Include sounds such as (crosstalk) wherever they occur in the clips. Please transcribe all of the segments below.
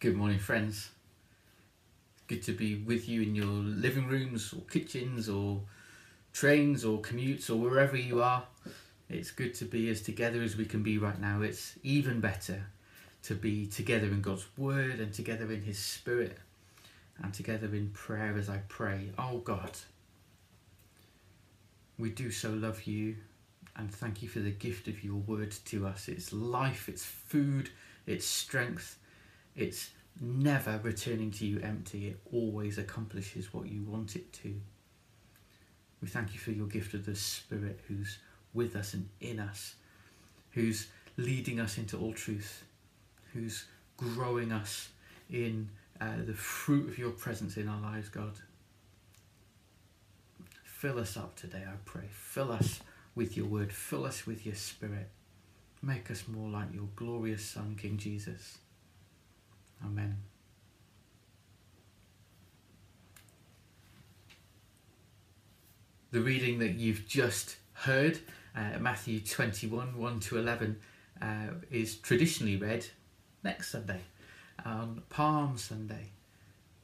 Good morning, friends. Good to be with you in your living rooms or kitchens or trains or commutes or wherever you are. It's good to be as together as we can be right now. It's even better to be together in God's Word and together in His Spirit and together in prayer as I pray. Oh God, we do so love you and thank you for the gift of your Word to us. It's life, it's food, it's strength it's never returning to you empty, it always accomplishes what you want it to. We thank you for your gift of the Spirit who's with us and in us, who's leading us into all truth, who's growing us in uh, the fruit of your presence in our lives, God. Fill us up today, I pray. Fill us with your word, fill us with your spirit. Make us more like your glorious Son, King Jesus. Amen. The reading that you've just heard, uh, Matthew 21 1 to 11, uh, is traditionally read next Sunday, on Palm Sunday.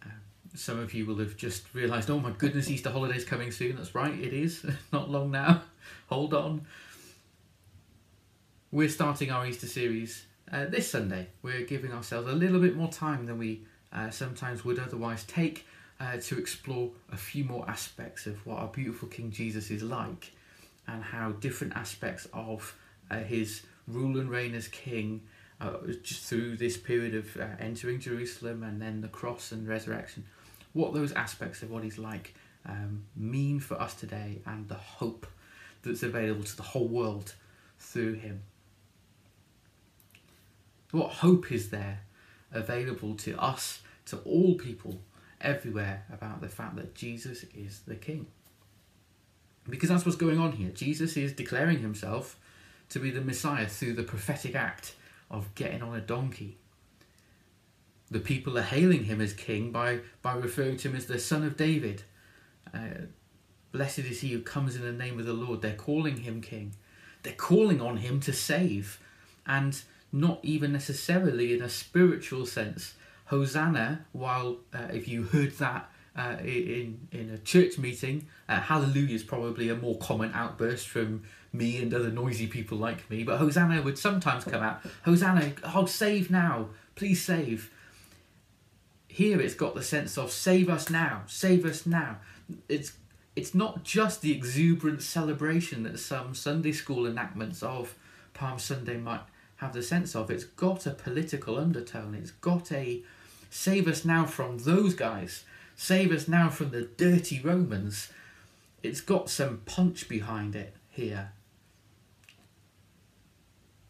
Uh, some of you will have just realised, oh my goodness, Easter holiday's coming soon. That's right, it is. (laughs) Not long now. (laughs) Hold on. We're starting our Easter series uh, this Sunday, we're giving ourselves a little bit more time than we uh, sometimes would otherwise take uh, to explore a few more aspects of what our beautiful King Jesus is like and how different aspects of uh, his rule and reign as king uh, just through this period of uh, entering Jerusalem and then the cross and resurrection, what those aspects of what he's like um, mean for us today and the hope that's available to the whole world through him. What hope is there available to us, to all people everywhere, about the fact that Jesus is the King? Because that's what's going on here. Jesus is declaring himself to be the Messiah through the prophetic act of getting on a donkey. The people are hailing him as king by, by referring to him as the son of David. Uh, Blessed is he who comes in the name of the Lord. They're calling him king. They're calling on him to save. And not even necessarily in a spiritual sense. Hosanna, while uh, if you heard that uh, in in a church meeting, uh, Hallelujah is probably a more common outburst from me and other noisy people like me. But Hosanna would sometimes come out. Hosanna, oh save now, please save. Here it's got the sense of save us now, save us now. It's it's not just the exuberant celebration that some Sunday school enactments of Palm Sunday might have the sense of. It's got a political undertone. It's got a save us now from those guys, save us now from the dirty Romans. It's got some punch behind it here.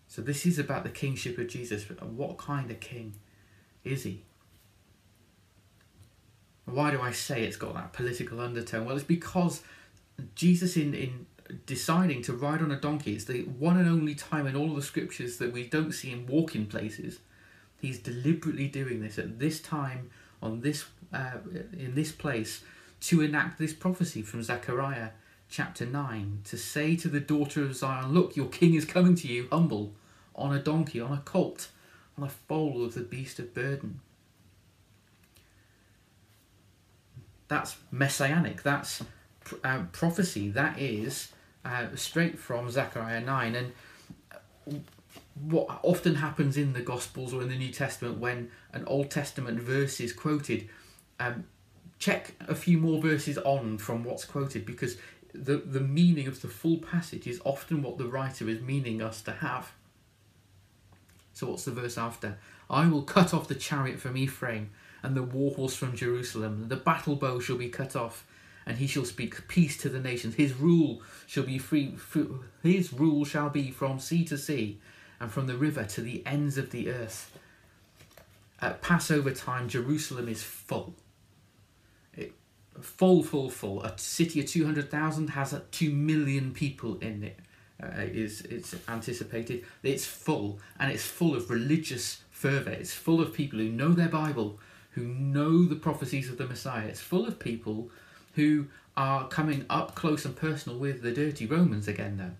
So, this is about the kingship of Jesus. But what kind of king is he? Why do I say it's got that political undertone? Well, it's because Jesus in, in deciding to ride on a donkey. It's the one and only time in all the scriptures that we don't see him walk in places. He's deliberately doing this at this time, on this uh, in this place, to enact this prophecy from Zechariah chapter nine, to say to the daughter of Zion, "Look, your king is coming to you, humble, on a donkey, on a colt, on a foal of the beast of burden." That's messianic. That's uh, prophecy. That is uh, straight from Zechariah 9. And what often happens in the Gospels or in the New Testament when an Old Testament verse is quoted, um, check a few more verses on from what's quoted because the, the meaning of the full passage is often what the writer is meaning us to have. So, what's the verse after? I will cut off the chariot from Ephraim and the war horse from Jerusalem. The battle bow shall be cut off, and he shall speak peace to the nations. His rule shall be free. His rule shall be from sea to sea, and from the river to the ends of the earth. At Passover time, Jerusalem is full. It, full, full, full. A city of two hundred thousand has two million people in it. Uh, is it's anticipated. It's full, and it's full of religious fervor. It's full of people who know their Bible, who know the prophecies of the Messiah. It's full of people who are coming up close and personal with the dirty Romans again, though.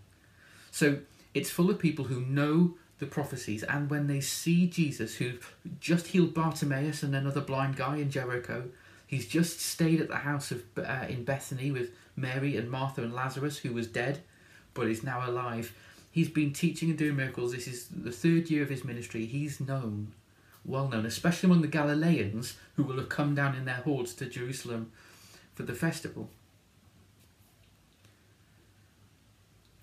So it's full of people who know the prophecies and when they see Jesus, who just healed Bartimaeus and another blind guy in Jericho, he's just stayed at the house of uh, in Bethany with Mary and Martha and Lazarus, who was dead, but is now alive. He's been teaching and doing miracles. This is the third year of his ministry. He's known, well known, especially among the Galileans who will have come down in their hordes to Jerusalem for the festival.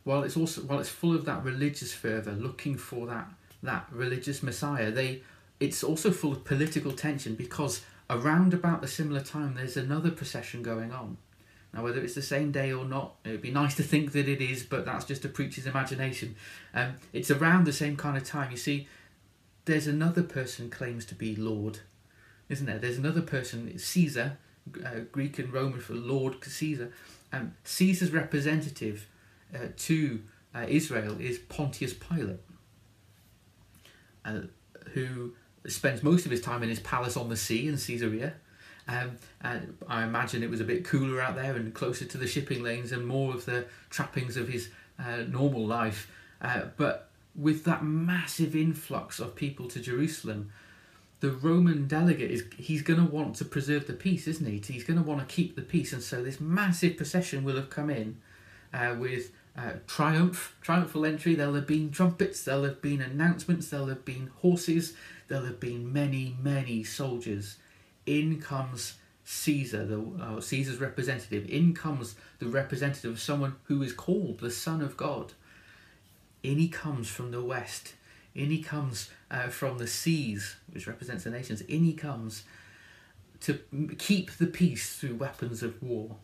while it's also while it's full of that religious fervor, looking for that that religious Messiah, they it's also full of political tension because around about the similar time there's another procession going on. Now, whether it's the same day or not, it would be nice to think that it is, but that's just a preacher's imagination. Um, it's around the same kind of time. You see, there's another person claims to be Lord, isn't there? There's another person, Caesar, uh, Greek and Roman for Lord Caesar. Um, Caesar's representative uh, to uh, Israel is Pontius Pilate, uh, who spends most of his time in his palace on the sea in Caesarea. Um, and I imagine it was a bit cooler out there and closer to the shipping lanes and more of the trappings of his uh, normal life. Uh, but with that massive influx of people to Jerusalem, the Roman delegate is he's going to want to preserve the peace, isn't he? He's going to want to keep the peace, and so this massive procession will have come in uh, with uh, triumph, triumphal entry. There'll have been trumpets, there'll have been announcements, there'll have been horses, there'll have been many, many soldiers. In comes Caesar, the uh, Caesar's representative. In comes the representative of someone who is called the Son of God. In he comes from the west. In he comes uh, from the seas, which represents the nations. In he comes to keep the peace through weapons of war.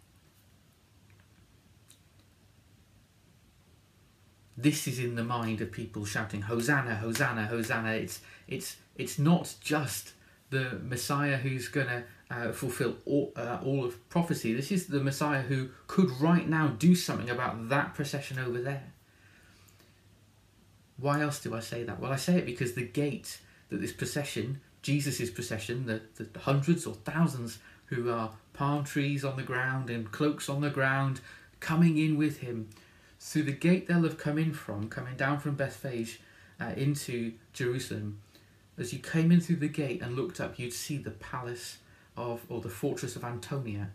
this is in the mind of people shouting hosanna hosanna hosanna it's it's it's not just the messiah who's going to uh, fulfill all, uh, all of prophecy this is the messiah who could right now do something about that procession over there why else do i say that? Well i say it because the gate that this procession jesus' procession the, the hundreds or thousands who are palm trees on the ground and cloaks on the ground coming in with him. Through the gate they'll have come in from, coming down from Bethphage uh, into Jerusalem, as you came in through the gate and looked up, you'd see the palace of, or the fortress of Antonia,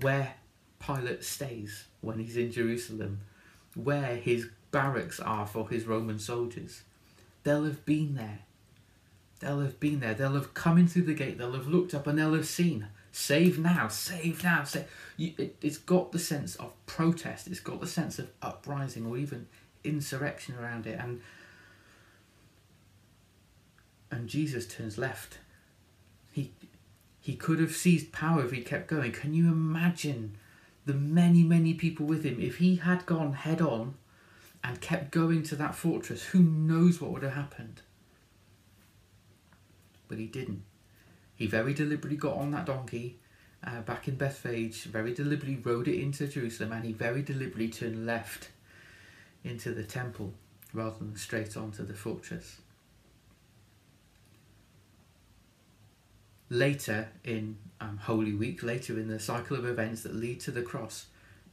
where Pilate stays when he's in Jerusalem, where his barracks are for his Roman soldiers. They'll have been there. They'll have been there. They'll have come in through the gate. They'll have looked up and they'll have seen Save now, save now. Save. You, it, it's got the sense of protest, it's got the sense of uprising or even insurrection around it. And, and Jesus turns left. He, he could have seized power if he kept going. Can you imagine the many, many people with him? If he had gone head on and kept going to that fortress, who knows what would have happened? But he didn't. He very deliberately got on that donkey uh, back in Bethphage, very deliberately rode it into Jerusalem, and he very deliberately turned left into the temple rather than straight onto the fortress. Later in um, Holy Week, later in the cycle of events that lead to the cross,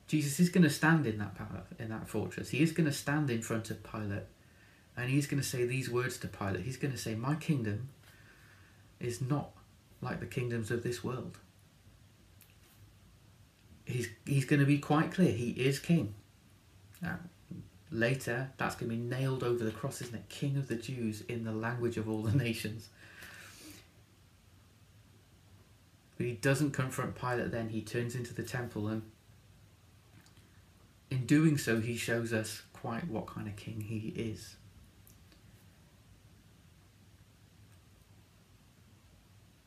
Jesus is going to stand in that in that fortress. He is going to stand in front of Pilate, and he's going to say these words to Pilate. He's going to say, "My kingdom is not like the kingdoms of this world. He's, he's going to be quite clear. He is king. Now, later, that's going to be nailed over the cross, isn't it? King of the Jews in the language of all the (laughs) nations. But he doesn't confront Pilate then. He turns into the temple and in doing so, he shows us quite what kind of king he is.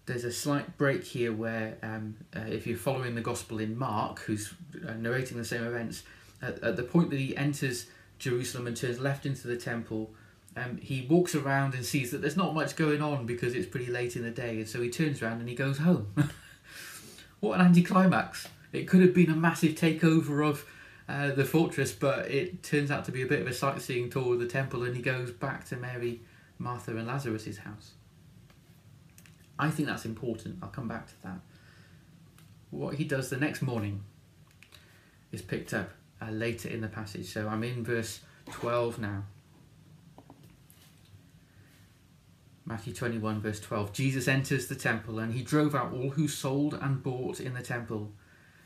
there's a slight break here where um, uh, if you're following the gospel in Mark, who's uh, narrating the same events, at, at, the point that he enters Jerusalem and turns left into the temple, um, he walks around and sees that there's not much going on because it's pretty late in the day, and so he turns around and he goes home. (laughs) what an anticlimax! It could have been a massive takeover of uh, the fortress, but it turns out to be a bit of a sightseeing tour of the temple, and he goes back to Mary, Martha, and Lazarus's house. I think that's important. I'll come back to that. What he does the next morning is picked up uh, later in the passage. So I'm in verse 12 now. Matthew 21, verse 12. Jesus enters the temple and he drove out all who sold and bought in the temple,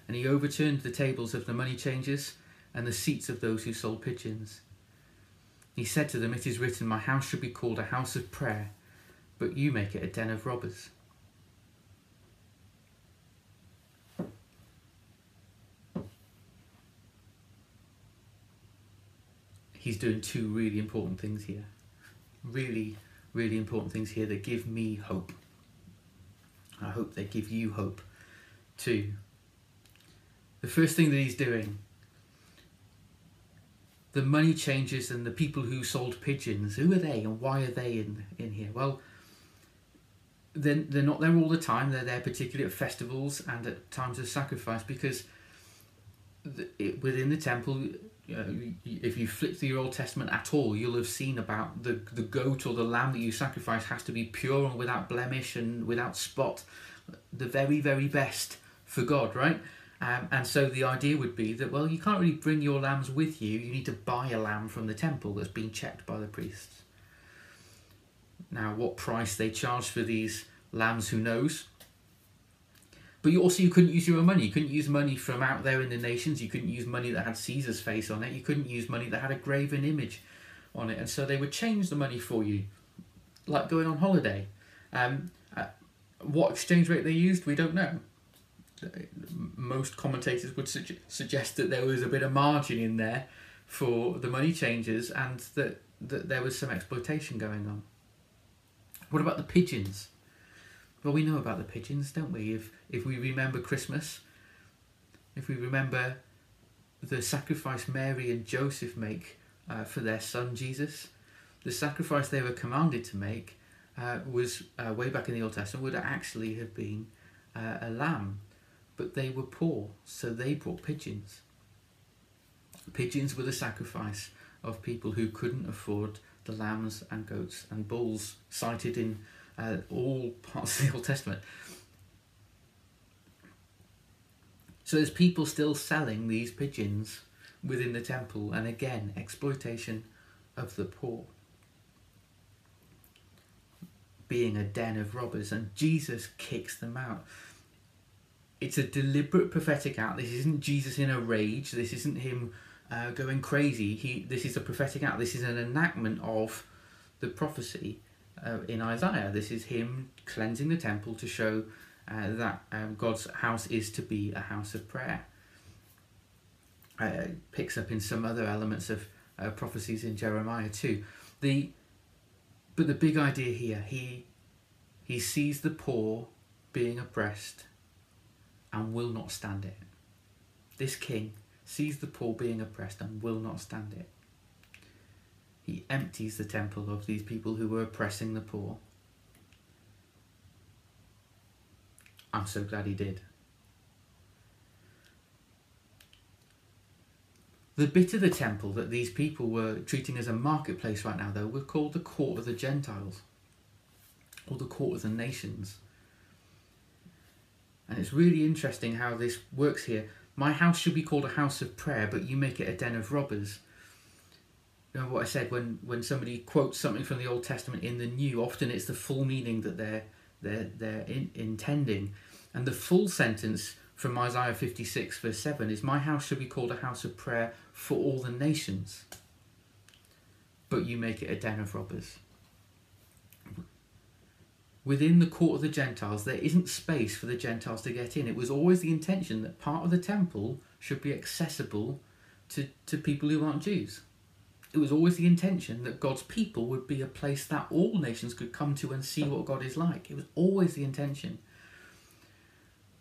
and he overturned the tables of the money changers and the seats of those who sold pigeons. He said to them, It is written, My house should be called a house of prayer, but you make it a den of robbers. He's doing two really important things here. Really, really important things here that give me hope. I hope they give you hope too. The first thing that he's doing the money changers and the people who sold pigeons, who are they and why are they in, in here? Well, they're, they're not there all the time. They're there particularly at festivals and at times of sacrifice because it, within the temple, you know, if you flip through your Old Testament at all, you'll have seen about the, the goat or the lamb that you sacrifice has to be pure and without blemish and without spot. The very, very best for God, right? Um, and so the idea would be that, well, you can't really bring your lambs with you. You need to buy a lamb from the temple that's been checked by the priests. Now, what price they charge for these lambs, who knows? But you also you couldn't use your own money. You couldn't use money from out there in the nations. You couldn't use money that had Caesar's face on it. You couldn't use money that had a graven image on it. And so they would change the money for you, like going on holiday. Um, uh, what exchange rate they used, we don't know most commentators would su- suggest that there was a bit of margin in there for the money changers and that, that there was some exploitation going on. What about the pigeons? Well, we know about the pigeons, don't we? If if we remember Christmas, if we remember the sacrifice Mary and Joseph make uh, for their son Jesus, the sacrifice they were commanded to make uh, was uh, way back in the Old Testament would actually have been uh, a lamb but they were poor, so they brought pigeons. Pigeons were the sacrifice of people who couldn't afford the lambs and goats and bulls cited in uh, all parts of the Old Testament. So there's people still selling these pigeons within the temple, and again, exploitation of the poor. Being a den of robbers, and Jesus kicks them out it's a deliberate prophetic act. This isn't Jesus in a rage. This isn't him uh, going crazy. He this is a prophetic act. This is an enactment of the prophecy uh, in Isaiah. This is him cleansing the temple to show uh, that um, God's house is to be a house of prayer. Uh, picks up in some other elements of uh, prophecies in Jeremiah too. The but the big idea here, he he sees the poor being oppressed and will not stand it. This king sees the poor being oppressed and will not stand it. He empties the temple of these people who were oppressing the poor. I'm so glad he did. The bit of the temple that these people were treating as a marketplace right now, though, were called the court of the Gentiles, or the court of the nations. And hmm. it's really interesting how this works here. My house should be called a house of prayer, but you make it a den of robbers. You know what I said when, when somebody quotes something from the Old Testament in the New, often it's the full meaning that they're they're they're in, intending, and the full sentence from Isaiah fifty six verse seven is, "My house should be called a house of prayer for all the nations." But you make it a den of robbers within the court of the Gentiles, there isn't space for the Gentiles to get in. It was always the intention that part of the temple should be accessible to, to people who aren't Jews. It was always the intention that God's people would be a place that all nations could come to and see what God is like. It was always the intention.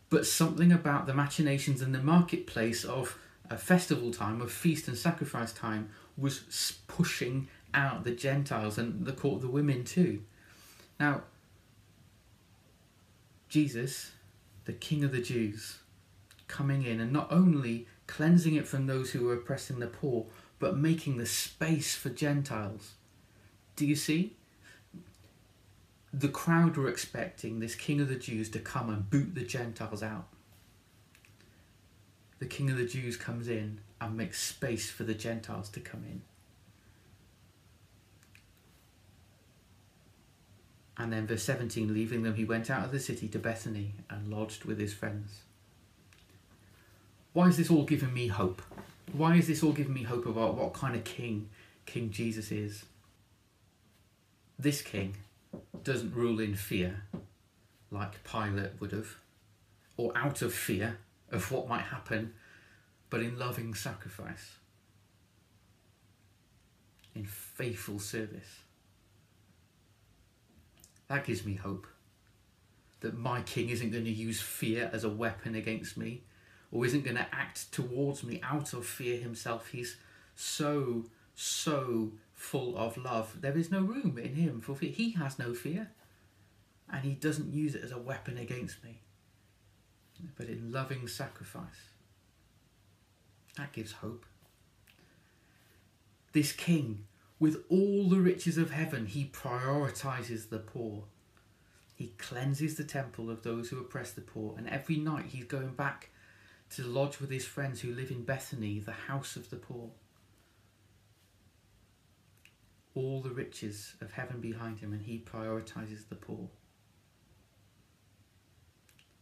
But something about the machinations and the marketplace of a festival time, of feast and sacrifice time, was pushing out the Gentiles and the court of the women too. Now, Jesus, the King of the Jews, coming in and not only cleansing it from those who were oppressing the poor, but making the space for Gentiles. Do you see? The crowd were expecting this King of the Jews to come and boot the Gentiles out. The King of the Jews comes in and makes space for the Gentiles to come in. And then, verse 17, leaving them, he went out of the city to Bethany and lodged with his friends. Why is this all giving me hope? Why is this all giving me hope about what kind of king King Jesus is? This king doesn't rule in fear like Pilate would have, or out of fear of what might happen, but in loving sacrifice, in faithful service. That gives me hope that my king isn't going to use fear as a weapon against me or isn't going to act towards me out of fear himself. He's so, so full of love. There is no room in him for fear. He has no fear. And he doesn't use it as a weapon against me, but in loving sacrifice. That gives hope. This king, with all the riches of heaven, he prioritizes the poor. He cleanses the temple of those who oppress the poor, and every night he's going back to lodge with his friends who live in Bethany, the house of the poor. All the riches of heaven behind him, and he prioritizes the poor.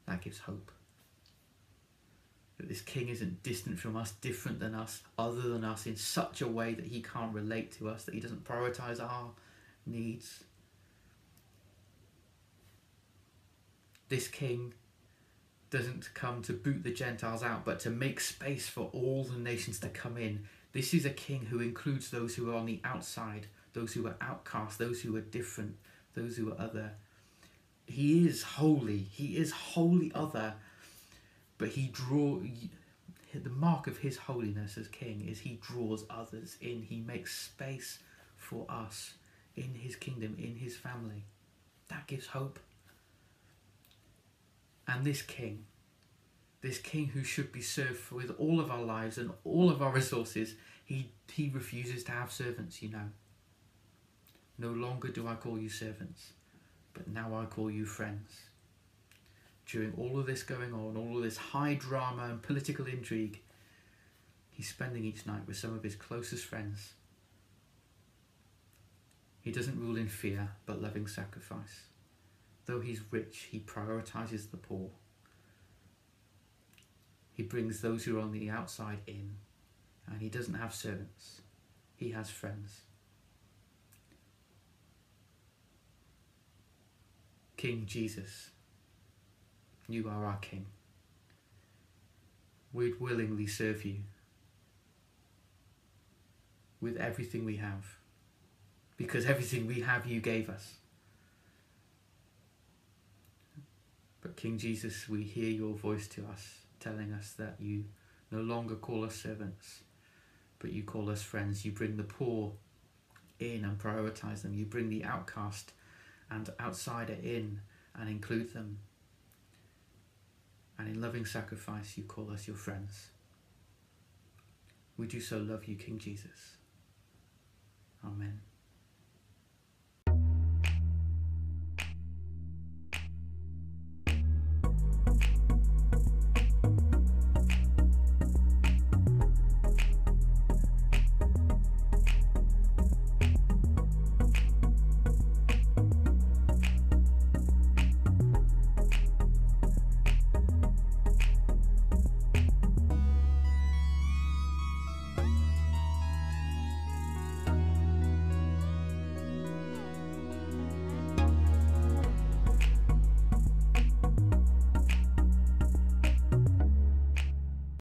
That gives hope. That this king isn't distant from us, different than us, other than us, in such a way that he can't relate to us, that he doesn't prioritize our needs. This king doesn't come to boot the Gentiles out, but to make space for all the nations to come in. This is a king who includes those who are on the outside, those who are outcast, those who are different, those who are other. He is holy. He is wholly other, but he draw the mark of his holiness as king is he draws others in. He makes space for us in his kingdom, in his family. That gives hope. And this king, this king who should be served with all of our lives and all of our resources, he, he refuses to have servants, you know. No longer do I call you servants, but now I call you friends. During all of this going on, all of this high drama and political intrigue, he's spending each night with some of his closest friends. He doesn't rule in fear, but loving sacrifice. Though he's rich, he prioritizes the poor. He brings those who are on the outside in, and he doesn't have servants, he has friends. King Jesus, you are our King. We'd willingly serve you with everything we have, because everything we have you gave us. But King Jesus, we hear your voice to us, telling us that you no longer call us servants, but you call us friends. You bring the poor in and prioritize them. You bring the outcast and outsider in and include them. And in loving sacrifice, you call us your friends. We do so love you, King Jesus. Amen.